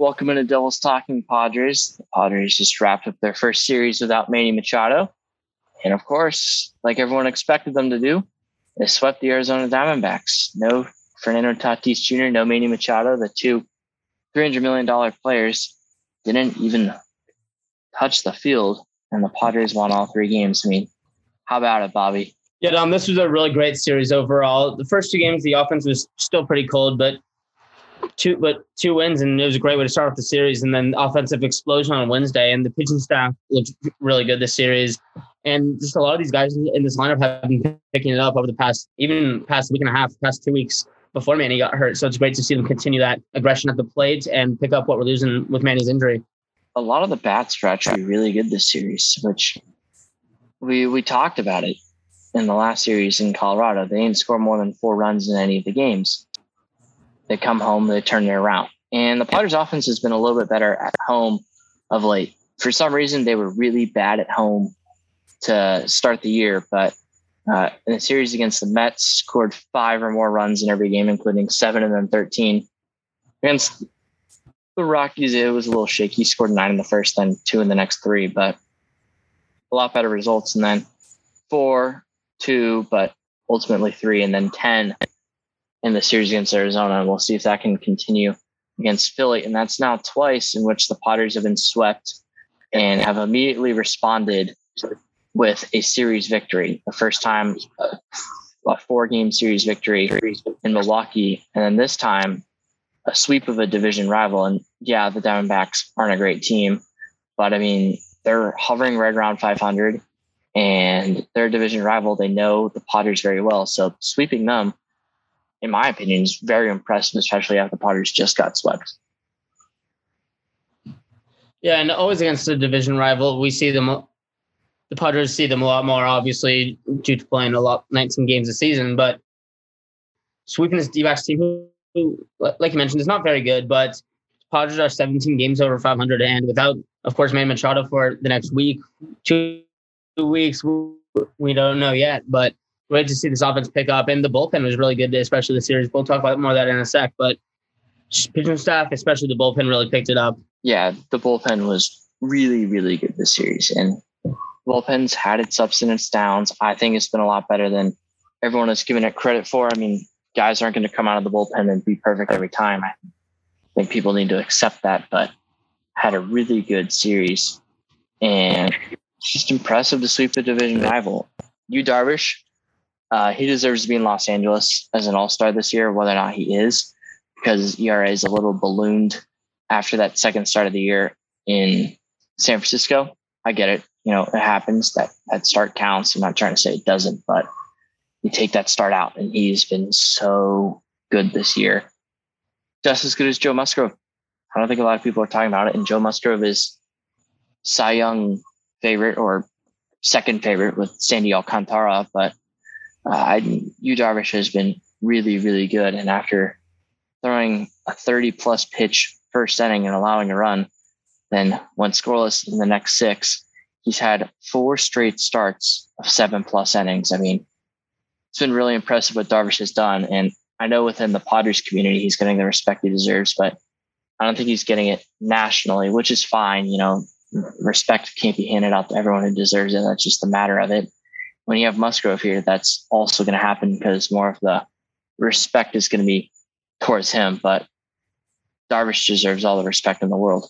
Welcome into Devils Talking Padres. The Padres just wrapped up their first series without Manny Machado. And of course, like everyone expected them to do, they swept the Arizona Diamondbacks. No Fernando Tatis Jr., no Manny Machado, the two $300 million players didn't even touch the field, and the Padres won all three games. I mean, how about it, Bobby? Yeah, Dom, this was a really great series overall. The first two games, the offense was still pretty cold, but two but two wins and it was a great way to start off the series and then offensive explosion on Wednesday and the pitching staff looked really good this series and just a lot of these guys in this lineup have been picking it up over the past even past week and a half past two weeks before Manny got hurt so it's great to see them continue that aggression at the plate and pick up what we're losing with Manny's injury. A lot of the bats were actually really good this series which we we talked about it in the last series in Colorado. They didn't score more than four runs in any of the games they come home, they turn it around. And the Padres offense has been a little bit better at home of late. For some reason, they were really bad at home to start the year, but uh, in the series against the Mets, scored five or more runs in every game, including seven and then 13. Against the Rockies, it was a little shaky. Scored nine in the first, then two in the next three, but a lot better results. And then four, two, but ultimately three, and then 10 in the series against Arizona. And we'll see if that can continue against Philly. And that's now twice in which the Padres have been swept and have immediately responded with a series victory. The first time, a four game series victory in Milwaukee. And then this time, a sweep of a division rival. And yeah, the Diamondbacks aren't a great team, but I mean, they're hovering right around 500 and their division rival. They know the Padres very well. So sweeping them in my opinion, is very impressive, especially after the Padres just got swept. Yeah, and always against a division rival, we see them. The Padres see them a lot more, obviously, due to playing a lot, 19 games a season. But sweeping this D-backs team, who, who, like you mentioned, is not very good. But Padres are 17 games over 500, and without, of course, Manny Machado for the next week, two weeks, we don't know yet. But great to see this offense pick up. And the bullpen was really good, especially the series. We'll talk about more of that in a sec. But pitching staff, especially the bullpen, really picked it up. Yeah, the bullpen was really, really good this series. And bullpen's had its ups and its downs. I think it's been a lot better than everyone has given it credit for. I mean, guys aren't going to come out of the bullpen and be perfect every time. I think people need to accept that, but had a really good series. And it's just impressive to sweep the division rival. Yu Darvish, uh, he deserves to be in Los Angeles as an All Star this year, whether or not he is, because ERA is a little ballooned after that second start of the year in San Francisco. I get it. You know, it happens that that start counts. I'm not trying to say it doesn't, but you take that start out, and he's been so good this year, just as good as Joe Musgrove. I don't think a lot of people are talking about it, and Joe Musgrove is Cy Young favorite or second favorite with Sandy Alcantara, but uh, I, Yu Darvish has been really, really good. And after throwing a 30 plus pitch first inning and allowing a run, then went scoreless in the next six. He's had four straight starts of seven plus innings. I mean, it's been really impressive what Darvish has done. And I know within the Padres community, he's getting the respect he deserves, but I don't think he's getting it nationally, which is fine. You know, respect can't be handed out to everyone who deserves it. That's just a matter of it when you have Musgrove here, that's also going to happen because more of the respect is going to be towards him. But Darvish deserves all the respect in the world.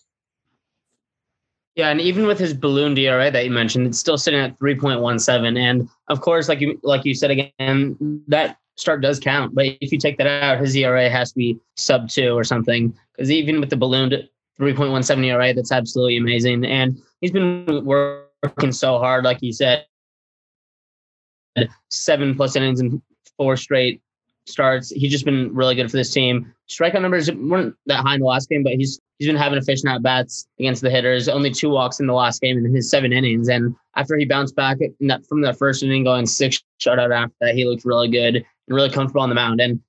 Yeah, and even with his balloon DRA that you mentioned, it's still sitting at 3.17. And of course, like you like you said again, that start does count. But if you take that out, his ERA has to be sub two or something. Because even with the ballooned 3.17 ERA, that's absolutely amazing. And he's been working so hard, like you said, seven plus innings and four straight starts. He's just been really good for this team. Strikeout numbers weren't that high in the last game, but he's he's been having efficient at bats against the hitters. Only two walks in the last game in his seven innings. And after he bounced back that, from the first inning, going six shutout after that, he looked really good and really comfortable on the mound. And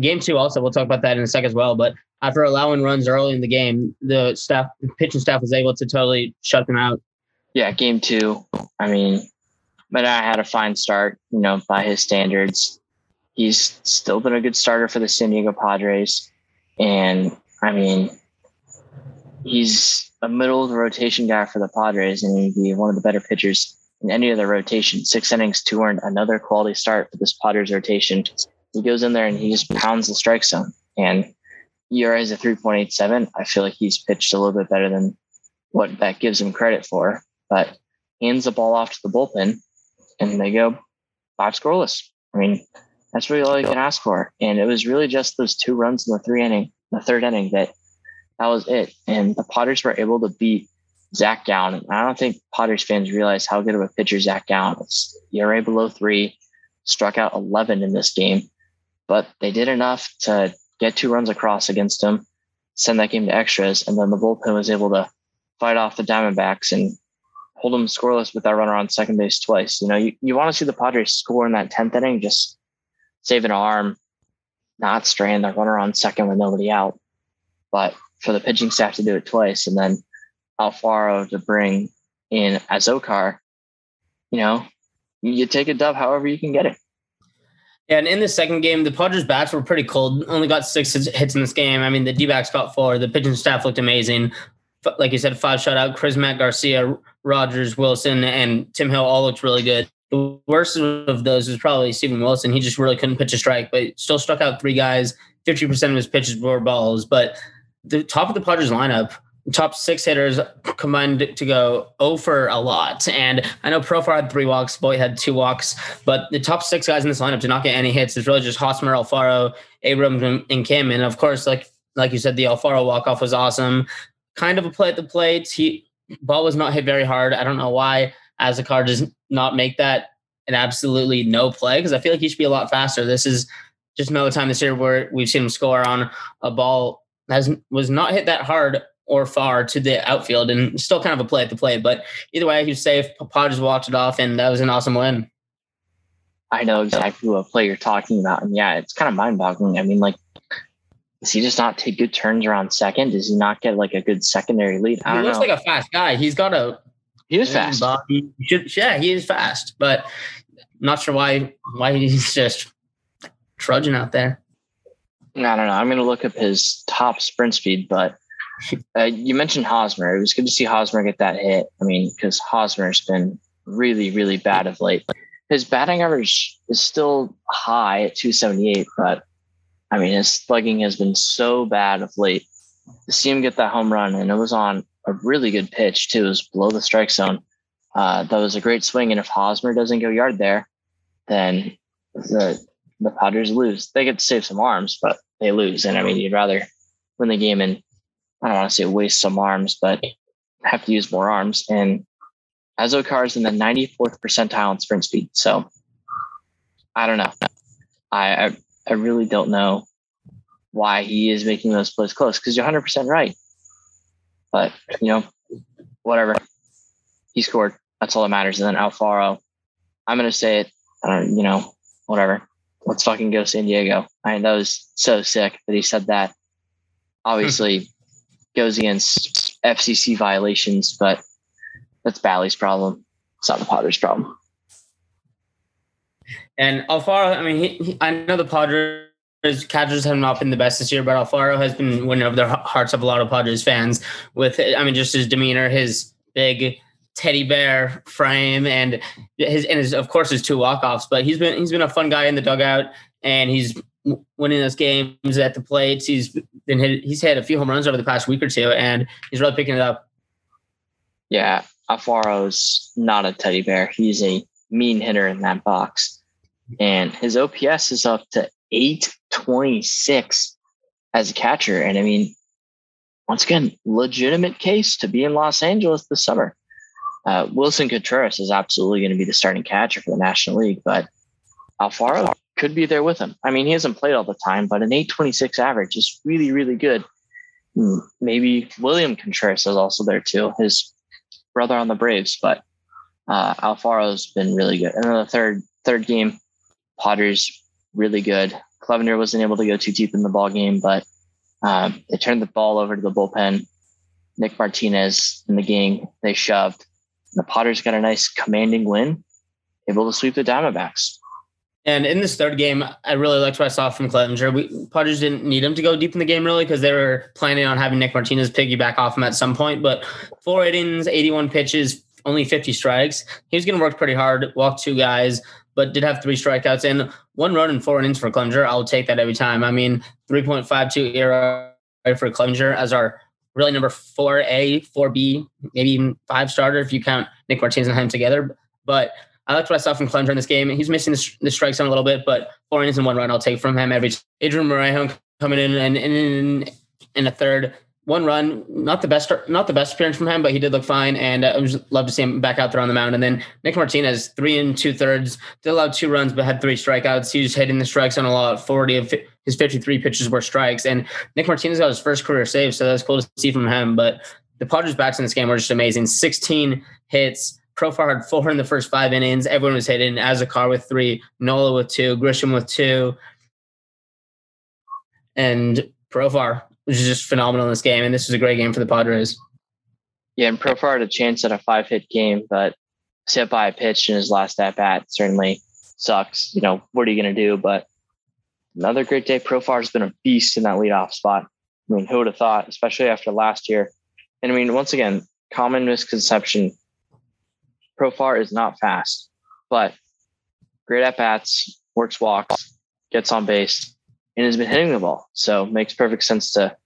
game two, also, we'll talk about that in a sec as well. But after allowing runs early in the game, the staff, the pitching staff was able to totally shut them out. Yeah, game two. I mean, but I had a fine start, you know, by his standards. He's still been a good starter for the San Diego Padres. And I mean, he's a middle of the rotation guy for the Padres, and he'd be one of the better pitchers in any other rotation. Six innings, two earned, another quality start for this Padres rotation. He goes in there and he just pounds the strike zone. And ERA is a 3.87. I feel like he's pitched a little bit better than what that gives him credit for, but hands the ball off to the bullpen and they go five scoreless. I mean, that's really all you can ask for. And it was really just those two runs in the three inning, the third inning that that was it. And the Padres were able to beat Zach Gallen. And I don't think Padres fans realize how good of a pitcher Zach Gallen is. ERA below three, struck out 11 in this game, but they did enough to get two runs across against him, send that game to extras, and then the bullpen was able to fight off the Diamondbacks and hold them scoreless with that runner on second base twice. You know, you, you want to see the Padres score in that 10th inning, just save an arm, not strand the runner on second with nobody out. But for the pitching staff to do it twice and then Alfaro to bring in Azocar, you know, you take a dub however you can get it. Yeah, and in the second game, the Padres bats were pretty cold. Only got six hits in this game. I mean, the D-backs got four. The pitching staff looked amazing. Like you said, five shutout. Crismatt Garcia, Rogers, Wilson, and Tim Hill all looked really good. The worst of those was probably Steven Wilson. He just really couldn't pitch a strike, but still struck out three guys. 50% of his pitches were balls. But the top of the Padres lineup – top six hitters combined to go oh over a lot. And I know Profar had three walks, Voit had two walks, but the top six guys in this lineup did not get any hits. It's really just Hosmer, Alfaro, Abrams, and Kim. And of course, like like you said, the Alfaro walk off was awesome. Kind of a play at the plate. He ball was not hit very hard. I don't know why Azocar does not make that an absolutely no play because I feel like he should be a lot faster. This is just another time this year where we've seen him score on a ball has was not hit that hard or far to the outfield and still kind of a play at the plate. But either way, he was safe. Padres walked it off, and that was an awesome win. I know exactly what play you're talking about. And yeah, it's kind of mind boggling. I mean, like, does he just not take good turns around second? Does he not get like a good secondary lead? I he looks know. like a fast guy. He's got a. He is fast. Should, yeah, he is fast, but not sure why why he's just trudging out there. I don't know. I'm going to look up his top sprint speed, but uh, you mentioned Hosmer. It was good to see Hosmer get that hit. I mean, because Hosmer's been really, really bad of late. His batting average is still high at 278, but I mean, his slugging has been so bad of late. To see him get that home run, and it was on a really good pitch too. It was below the strike zone. Uh, that was a great swing. And if Hosmer doesn't go yard there, then the the Padres lose. They get to save some arms, but they lose. And I mean, you'd rather win the game and I don't want to say waste some arms, but have to use more arms. And Azocar is in the 94th percentile in sprint speed. So I don't know. I, I, I really don't know why he is making those plays close because you're 100% right. But, you know, whatever. He scored. That's all that matters. And then Alfaro, I'm going to say it. I don't, you know, whatever. Let's fucking go San Diego. I mean, that was so sick that he said that. Hmm. Obviously, goes against FCC violations, but that's Bally's problem. It's not the Padres' problem. And Alfaro, I mean, he, he, I know the Padres catchers have not been the best this year, but Alfaro has been winning over the hearts of a lot of Padres fans with, I mean, just his demeanor, his big teddy bear frame, and his and his of course his two walk offs. But he's been he's been a fun guy in the dugout, and he's winning those games at the plates. He's been hit, he's had a few home runs over the past week or two, and he's really picking it up. Yeah, Alfaro's not a teddy bear. He's a mean hitter in that box, and his OPS is up to eight twenty six as a catcher. And I mean, once again, legitimate case to be in Los Angeles this summer. Uh, Willson Contreras is absolutely going to be the starting catcher for the National League, but Alfaro could be there with him. I mean, he hasn't played all the time, but an 826 average is really, really good. Hmm, maybe William Contreras is also there too, his brother on the Braves, but uh, Alfaro's been really good. And then the third third game, Padres really good. Clevinger wasn't able to go too deep in the ball game, but um, they turned the ball over to the bullpen. Nick Martinez in the game, they shoved. The Padres got a nice commanding win, able to sweep the Diamondbacks. And in this third game, I really liked what I saw from Clevinger. We Padres didn't need him to go deep in the game really because they were planning on having Nick Martinez piggyback off him at some point. But four innings, 81 pitches, only 50 strikes. He was going to work pretty hard, walked two guys, but did have three strikeouts and one run and four innings for Clevinger. I'll take that every time. I mean, 3.52 ERA for Clevinger as our really number four A, four B, maybe even five starter if you count Nick Martinez and him together. But I liked what I saw from Clevinger in this game. He's missing the, the strike zone a little bit, but four innings and one run I'll take from him every. time. Adrian Morejon coming in and in in a third, one run, not the best, not the best appearance from him, but he did look fine, and uh, I was love to see him back out there on the mound. And then Nick Martinez, three and two thirds, did allow two runs, but had three strikeouts. He was hitting the strikes on a lot. Forty of his fifty-three pitches were strikes, and Nick Martinez got his first career save, so that was cool to see from him. But the Padres bats in this game were just amazing. Sixteen hits. Profar had four in the first five innings. Everyone was hitting. Azocar with three, Nola with two, Grisham with two, and Profar which is just phenomenal in this game. And this was a great game for the Padres. Yeah, and Profar had a chance at a five hit game, but set by a pitch in his last at bat certainly sucks. You know, what are you going to do? But another great day. Profar's been a beast in that leadoff spot. I mean, who would have thought, especially after last year? And I mean, once again, common misconception Profar is not fast, but great at bats, works walks, gets on base and has been hitting the ball. So makes perfect sense to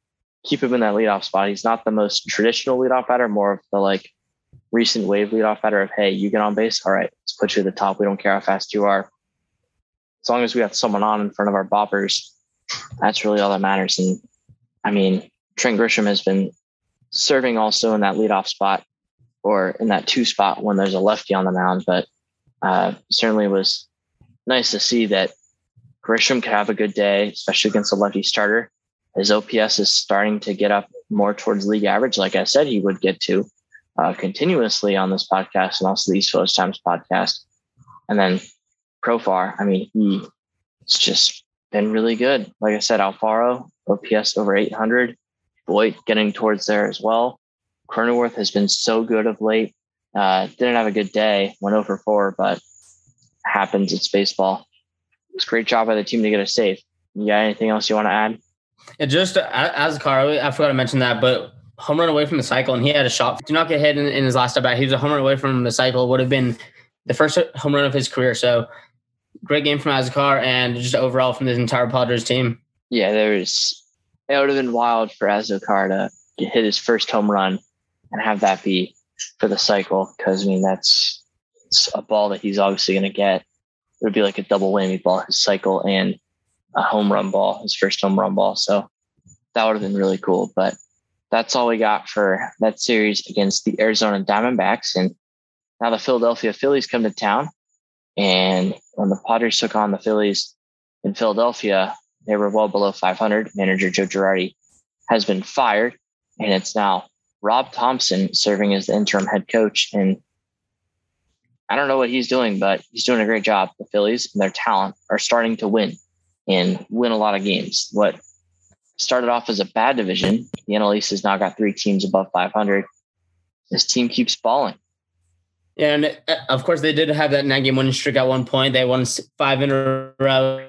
keep him in that leadoff spot. He's not the most traditional leadoff batter, more of the like recent wave leadoff batter of, hey, you get on base. All right, let's put you at the top. We don't care how fast you are. As long as we have someone on in front of our boppers, that's really all that matters. And I mean, Trent Grisham has been serving also in that leadoff spot or in that two spot when there's a lefty on the mound, but uh, certainly was nice to see that Grisham could have a good day, especially against a lefty starter. His OPS is starting to get up more towards league average, like I said he would get to uh, continuously on this podcast and also the East Coast Times podcast. And then Profar, I mean, he's just been really good. Like I said, Alfaro, OPS over 800. Voit getting towards there as well. Cronenworth has been so good of late. Uh, didn't have a good day, went over 4, but happens. It's baseball. It's great job by the team to get a save. You got anything else you want to add? Just uh, Azocar, I forgot to mention that, but home run away from the cycle, and he had a shot. Do not get hit in, in his last at bat. He was a home run away from the cycle. Would have been the first home run of his career. So great game from Azocar and just overall from this entire Padres team. Yeah, there was. it would have been wild for Azocar to hit his first home run and have that be for the cycle because I mean that's a ball that he's obviously going to get it would be like a double whammy ball, his cycle and a home run ball, his first home run ball. So that would have been really cool. But that's all we got for that series against the Arizona Diamondbacks. And now the Philadelphia Phillies come to town. And when the Padres took on the Phillies in Philadelphia, they were well below 500. Manager Joe Girardi has been fired, and it's now Rob Thomson serving as the interim head coach. And I don't know what he's doing, but he's doing a great job. The Phillies and their talent are starting to win and win a lot of games. What started off as a bad division, the NL East has now got three teams above 500. This team keeps falling. And uh, of course they did have that nine game winning streak at one point. They won five in a row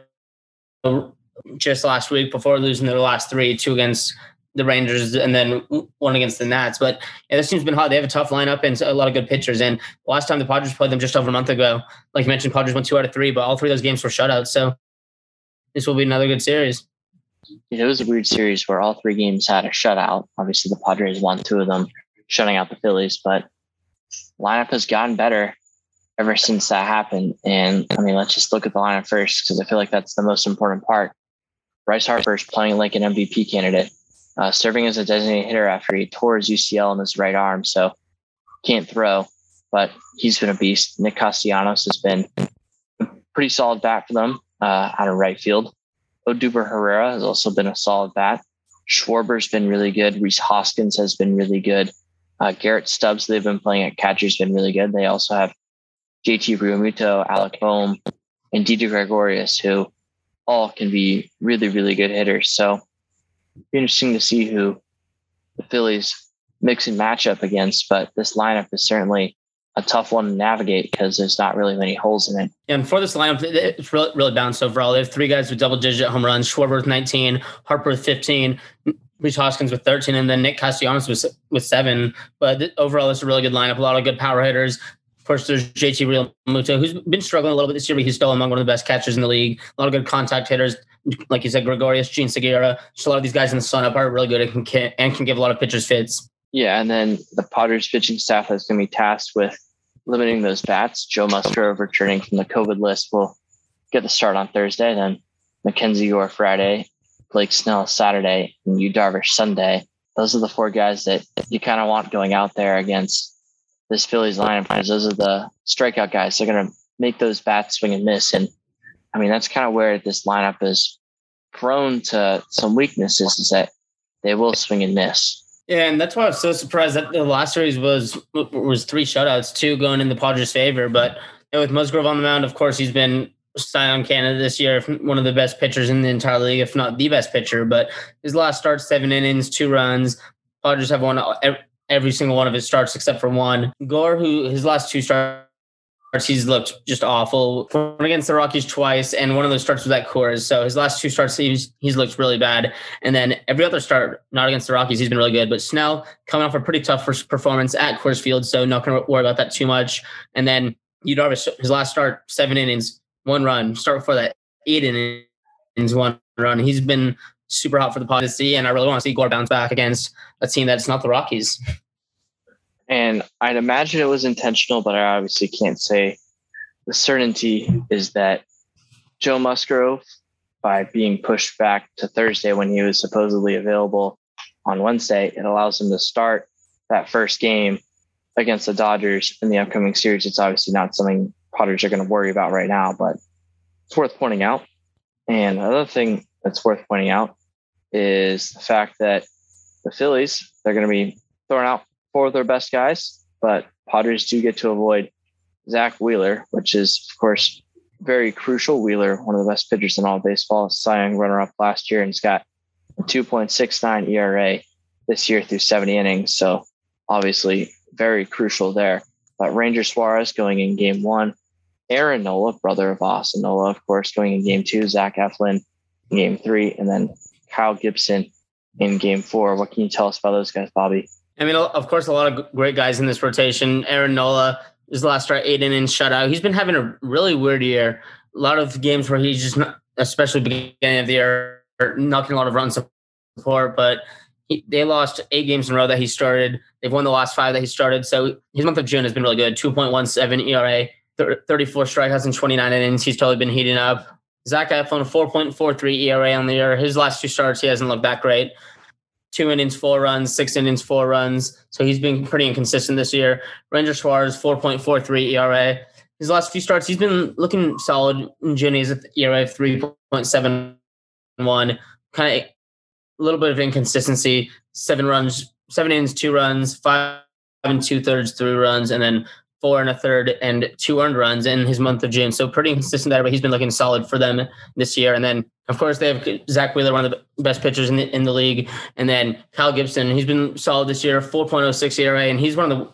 just last week before losing their last three, two against the Rangers and then one against the Nats. But yeah, this team's been hot. They have a tough lineup and a lot of good pitchers. And last time the Padres played them just over a month ago, like you mentioned, Padres won two out of three, but all three of those games were shutouts. So this will be another good series. It was a weird series where all three games had a shutout. Obviously, the Padres won two of them, shutting out the Phillies, but lineup has gotten better ever since that happened. And I mean, let's just look at the lineup first because I feel like that's the most important part. Bryce Harper is playing like an MVP candidate uh, serving as a designated hitter after he tore his UCL in his right arm. So can't throw, but he's been a beast. Nick Castellanos has been a pretty solid bat for them uh, out of right field. Odubel Herrera has also been a solid bat. Schwarber's been really good. Rhys Hoskins has been really good. Uh, Garrett Stubbs, they've been playing at catcher, has been really good. They also have JT Realmuto, Alec Bohm, and Didi Gregorius, who all can be really, really good hitters. So be interesting to see who the Phillies mix and match up against. But this lineup is certainly a tough one to navigate because there's not really many holes in it. And for this lineup, it's really, really balanced overall. They have three guys with double digit home runs Schwarber with 19, Harper with 15, Rhys Hoskins with 13, and then Nick Castellanos with, with seven. But overall, it's a really good lineup. A lot of good power hitters. Of course, there's JT Realmuto, who's been struggling a little bit this year, but he's still among one of the best catchers in the league. A lot of good contact hitters, like you said, Gregorius, Jean Segura. Just a lot of these guys in the sun up are really good and can, and can give a lot of pitchers fits. Yeah, and then the Padres pitching staff is going to be tasked with limiting those bats. Joe Musgrove returning from the COVID list will get the start on Thursday. Then Mackenzie Gore Friday, Blake Snell Saturday, and Yu Darvish Sunday. Those are the four guys that you kind of want going out there against this Phillies lineup because those are the strikeout guys. They're going to make those bats swing and miss. And I mean, that's kind of where this lineup is prone to some weaknesses is that they will swing and miss. Yeah, and that's why I was so surprised that the last series was was three shutouts, two going in the Padres' favor. But with Musgrove on the mound, of course, he's been Cy Young Canada this year, one of the best pitchers in the entire league, if not the best pitcher. But his last start, seven innings, two runs. Padres have won every single one of his starts except for one. Gore, who his last two starts, he's looked just awful. Went against the Rockies twice, and one of those starts was at Coors. So his last two starts, he's he's looked really bad. And then every other start, not against the Rockies, he's been really good. But Snell coming off a pretty tough first performance at Coors Field, so not going to worry about that too much. And then Yu Darvish, his last start, seven innings, one run. Start before that, eight innings, one run. He's been super hot for the Padres, and I really want to see Gore bounce back against a team that's not the Rockies. And I'd imagine it was intentional, but I obviously can't say. The certainty is that Joe Musgrove, by being pushed back to Thursday when he was supposedly available on Wednesday, it allows him to start that first game against the Dodgers in the upcoming series. It's obviously not something Padres are going to worry about right now, but it's worth pointing out. And another thing that's worth pointing out is the fact that the Phillies, they're going to be throwing out four of their best guys, but Padres do get to avoid Zack Wheeler, which is, of course, very crucial. Wheeler, one of the best pitchers in all baseball, Cy Young runner up last year, and he's got a 2.69 ERA this year through 70 innings. So obviously very crucial there. But Ranger Suarez going in game one, Aaron Nola, brother of Austin Nola, of course, going in game two, Zach Eflin in game three, and then Kyle Gibson in game four. What can you tell us about those guys, Bobby? I mean, of course, a lot of great guys in this rotation. Aaron Nola, his last start, eight innings shutout. He's been having a really weird year. A lot of games where he's just, not, especially beginning of the year, knocking a lot of runs support. But he, they lost eight games in a row that he started. They've won the last five that he started. So his month of June has been really good. 2.17 ERA, 34 strikeouts in 29 innings. He's totally been heating up. Zach Eflin, 4.43 ERA on the year. His last two starts, he hasn't looked that great two innings, four runs, six innings, four runs. So he's been pretty inconsistent this year. Ranger Suarez, 4.43 ERA. His last few starts, he's been looking solid. June, at the ERA of 3.71. Kind of a little bit of inconsistency. Seven runs, seven innings, two runs, five and two thirds, three runs, and then four and a third and two earned runs in his month of June. So pretty consistent there, but he's been looking solid for them this year. And then of course, they have Zack Wheeler, one of the best pitchers in the, in the league, and then Kyle Gibson. He's been solid this year, 4.06 ERA, and he's one of the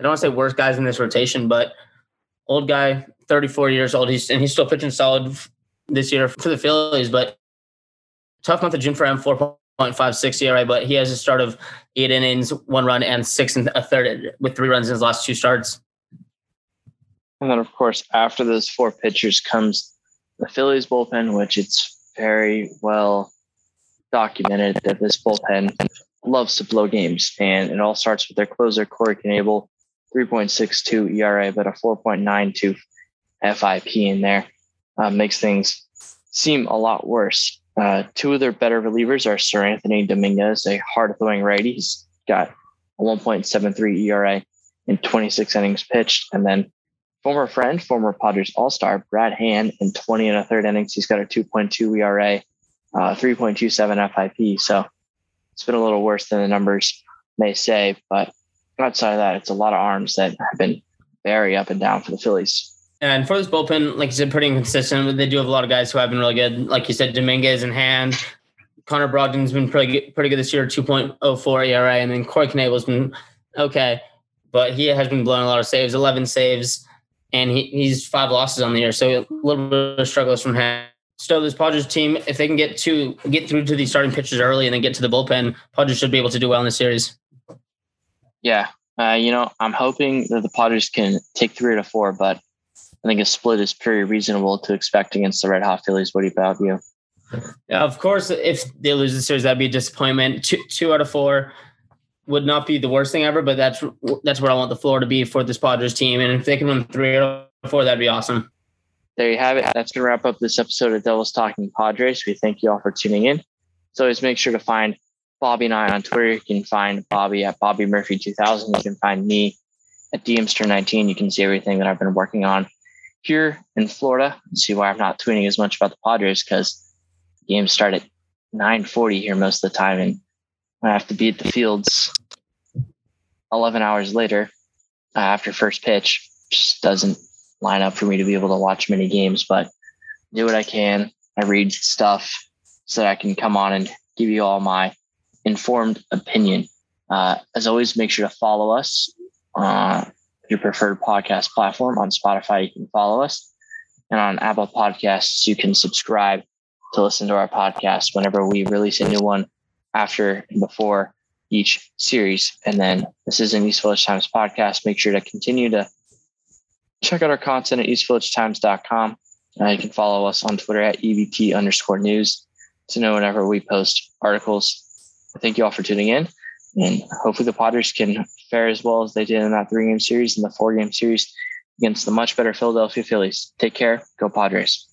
I don't want to say worst guys in this rotation, but old guy, 34 years old. He's and he's still pitching solid this year for the Phillies, but tough month of June for him, 4.56 ERA, but he has a start of eight innings, one run, and six and a third with three runs in his last two starts. And then, of course, after those four pitchers comes the Phillies bullpen, which it's very well documented that this bullpen loves to blow games. And it all starts with their closer, Corey Knebel, 3.62 ERA, but a 4.92 FIP in there. Uh, makes things seem a lot worse. Uh, two of their better relievers are Seranthony Dominguez, a hard throwing righty. He's got a 1.73 ERA in 26 innings pitched. And then former friend, former Padres All Star Brad Hand in 20 and a third innings. He's got a 2.2 ERA, uh, 3.27 FIP. So it's been a little worse than the numbers may say. But outside of that, it's a lot of arms that have been very up and down for the Phillies. And for this bullpen, like you said, pretty inconsistent. They do have a lot of guys who have been really good. Like you said, Dominguez in hand. Connor Brogdon's been pretty good, pretty good this year, 2.04 ERA. And then Corey Knebel's been okay but he has been blowing a lot of saves, 11 saves, and he, he's five losses on the year. So a little bit of struggles from him. So this Padres team, if they can get to get through to these starting pitchers early and then get to the bullpen, Padres should be able to do well in the series. Yeah, uh, you know, I'm hoping that the Padres can take three to four, but I think a split is pretty reasonable to expect against the Red Hot Phillies. What do you about you? Yeah, of course, if they lose the series, that'd be a disappointment. Two, two out of four would not be the worst thing ever, but that's that's where I want the floor to be for this Padres team. And if they can win three of four, that'd be awesome. There you have it. That's going to wrap up this episode of Devils Talking Padres. We thank you all for tuning in. So always make sure to find Bobby and I on Twitter. You can find Bobby at Bobby Murphy 2000. You can find me at DMster19. You can see everything that I've been working on here in Florida. See why I'm not tweeting as much about the Padres because games start at 9:40 here most of the time, and I have to be at the fields 11 hours later uh, after first pitch. Just doesn't line up for me to be able to watch many games, but do what I can. I read stuff so that I can come on and give you all my informed opinion. Uh, as always, make sure to follow us uh, your preferred podcast platform. On Spotify, you can follow us. And on Apple Podcasts, you can subscribe to listen to our podcast whenever we release a new one after and before each series. And then this is an East Village Times podcast. Make sure to continue to check out our content at eastvillagetimes.com. Uh, you can follow us on Twitter at EVT underscore news to know whenever we post articles. Thank you all for tuning in. And hopefully the Padres can fare as well as they did in that three game series and the four game series against the much better Philadelphia Phillies. Take care. Go Padres.